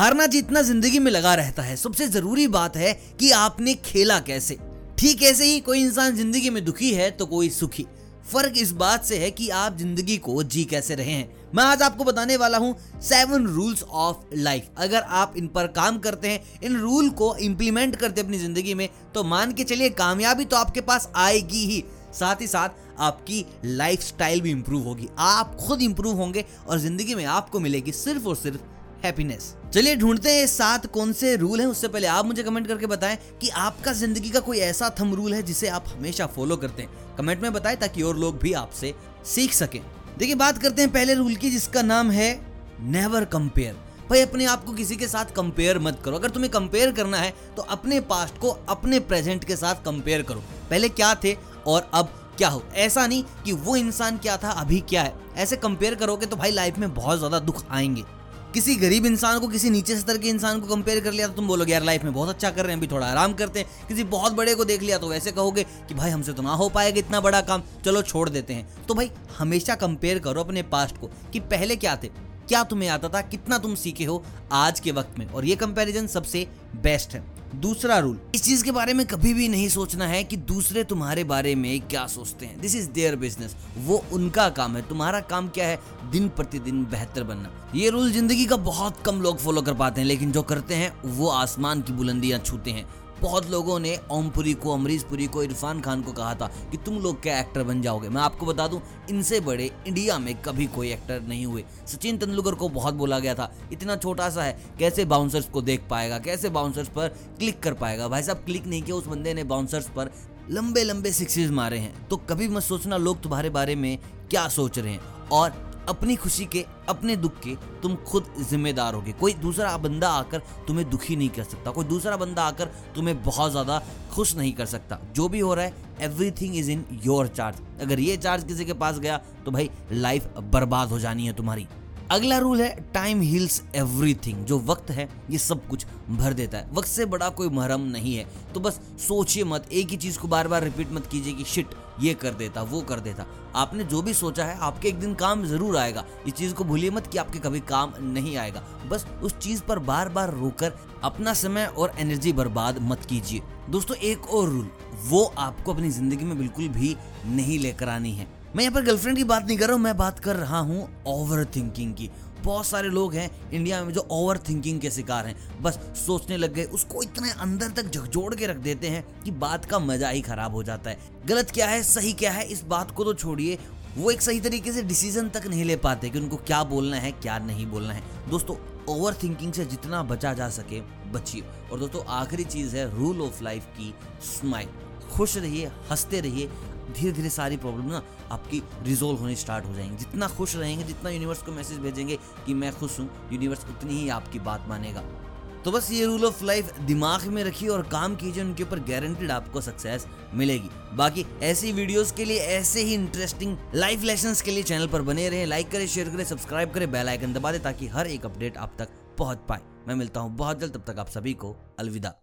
हारना जीतना ज़िंदगी में लगा रहता है, सबसे ज़रूरी बात है कि आपने खेला कैसे। ठीक ऐसे ही कोई इंसान ज़िंदगी में दुखी है तो कोई सुखी। फ़र्क इस बात से है कि आप ज़िंदगी को जी कैसे रहे हैं। मैं आज आपको बताने वाला हूँ सेवन रूल्स ऑफ़ लाइफ। अगर आप इन पर काम करते हैं, इन रूल को इंप्लीमेंट करते अपनी ज़िंदगी में तो मान के चलिए कामयाबी तो आपके पास आएगी ही। साथ ही साथ आपकी लाइफ भी इंप्रूव होगी। आप खुद इंप्रूव होंगे और ज़िंदगी में आपको मिलेगी सिर्फ़ और सिर्फ़ हैप्पीनेस चलिए ढूंढते हैं सात कौन से रूल हैं। उससे पहले आप मुझे कमेंट करके बताएँ कि आपका ज़िंदगी का कोई ऐसा थम रूल है जिसे आप हमेशा फॉलो करते हैं। कमेंट में बताएँ ताकि और लोग भी आपसे सीख सकें। देखिए, बात करते हैं पहले रूल की जिसका नाम है नेवर कंपेयर भाई, अपने आप को किसी के साथ कंपेयर मत करो। अगर तुम्हें कंपेयर करना है तो अपने पास्ट को अपने प्रेजेंट के साथ कंपेयर करो। पहले क्या थे और अब क्या हो? ऐसा नहीं कि वो इंसान क्या था, अभी क्या है। ऐसे कंपेयर करोगे तो भाई लाइफ में बहुत ज़्यादा दुख आएँगे। किसी गरीब इंसान को, किसी नीचे स्तर के इंसान को कंपेयर कर लिया तो तुम बोलोगे, यार लाइफ में बहुत अच्छा कर रहे हैं, अभी थोड़ा आराम करते हैं। किसी बहुत बड़े को देख लिया तो वैसे कहोगे कि, भाई, हमसे तो ना हो पाएगा इतना बड़ा काम। चलो, छोड़ देते हैं। तो भाई, हमेशा कंपेयर करो अपने पास्ट को कि पहले क्या थे? क्या तुम्हें आता था? कितना तुम सीखे हो आज के वक्त में? और ये कंपेरिजन सबसे बेस्ट है। दूसरा रूल इस चीज़ के बारे में कभी भी नहीं सोचना है कि दूसरे तुम्हारे बारे में क्या सोचते हैं। दिस इज़ देयर बिज़नेस वो उनका काम है। तुम्हारा काम क्या है? दिन प्रतिदिन बेहतर बनना। ये रूल ज़िंदगी का बहुत कम लोग फॉलो कर पाते हैं, लेकिन जो करते हैं, वो आसमान की बुलंदियाँ छूते हैं। बहुत लोगों ने ओमपुरी को अमरीश पुरी को, इरफान खान को कहा था कि तुम लोग क्या एक्टर बन जाओगे। मैं आपको बता दूँ, इनसे बड़े इंडिया में कभी कोई एक्टर नहीं हुए। सचिन तेंदुलकर को बहुत बोला गया था, इतना छोटा सा है, कैसे बाउंसर्स को देख पाएगा, कैसे बाउंसर्स पर क्लिक कर पाएगा? भाई साहब क्लिक नहीं किया, उस बंदे ने बाउंसर्स पर लंबे लंबे सिक्सेस मारे हैं। तो कभी मत सोचना, लोग तुम्हारे बारे में क्या सोच रहे हैं। और अपनी खुशी के, अपने दुख के तुम खुद जिम्मेदार होगे। कोई दूसरा बंदा आकर तुम्हें दुखी नहीं कर सकता। कोई दूसरा बंदा आकर तुम्हें बहुत ज़्यादा खुश नहीं कर सकता। जो भी हो रहा है everything is in your charge अगर ये चार्ज किसी के पास गया तो भाई लाइफ बर्बाद हो जानी है तुम्हारी। अगला रूल है टाइम हील्स एवरीथिंग जो वक्त है, ये सब कुछ भर देता है। वक्त से बड़ा कोई महरम नहीं है। तो बस सोचिए मत, एक ही चीज़ को बार बार रिपीट मत कीजिए कि शिट ये कर देता, वो कर देता। आपने जो भी सोचा है, आपके एक दिन काम ज़रूर आएगा। इस चीज़ को भूलिए मत कि आपके कभी काम नहीं आएगा। बस उस चीज़ पर बार बार रोकर अपना समय और एनर्जी बर्बाद मत कीजिए। दोस्तों, एक और रूल वो आपको अपनी ज़िंदगी में बिल्कुल भी नहीं लेकर आनी है। मैं यहाँ पर गर्लफ्रेंड की बात नहीं कर रहा हूँ, मैं बात कर रहा हूँ ओवर थिंकिंग की। बहुत सारे लोग हैं इंडिया में जो ओवर थिंकिंग के शिकार हैं। बस सोचने लग गए, उसको इतने अंदर तक झकझोड़ के रख देते हैं कि बात का मज़ा ही खराब हो जाता है। गलत क्या है, सही क्या है, इस बात को तो छोड़िए। वो एक सही तरीके से डिसीज़न तक नहीं ले पाते कि उनको क्या बोलना है, क्या नहीं बोलना है। दोस्तों ओवर थिंकिंग से जितना बचा जा सके, बचिए। और दोस्तों, आखिरी चीज़ है रूल ऑफ़ लाइफ की स्माइल खुश रहिए, हँसते रहिए धीरे धीरे सारी प्रॉब्लम ना आपकी रिजोल्व होनी स्टार्ट हो जाएँगी। जितना खुश रहेंगे, जितना यूनिवर्स को मैसेज भेजेंगे कि मैं खुश हूँ यूनिवर्स उतनी ही आपकी बात मानेगा। तो बस ये रूल ऑफ़ लाइफ दिमाग में रखिए और काम कीजिए, उनके ऊपर गारंटेड आपको सक्सेस मिलेगी। बाकी ऐसी वीडियोस के लिए, ऐसे ही इंटरेस्टिंग लाइफ लेसन के लिए चैनल पर बने रहे लाइक करें शेयर करें सब्सक्राइब करें बेल आइकन दबा दें ताकि हर एक अपडेट आप तक पहुँच पाए। मैं मिलता हूँ बहुत जल्द, तब तक आप सभी को अलविदा।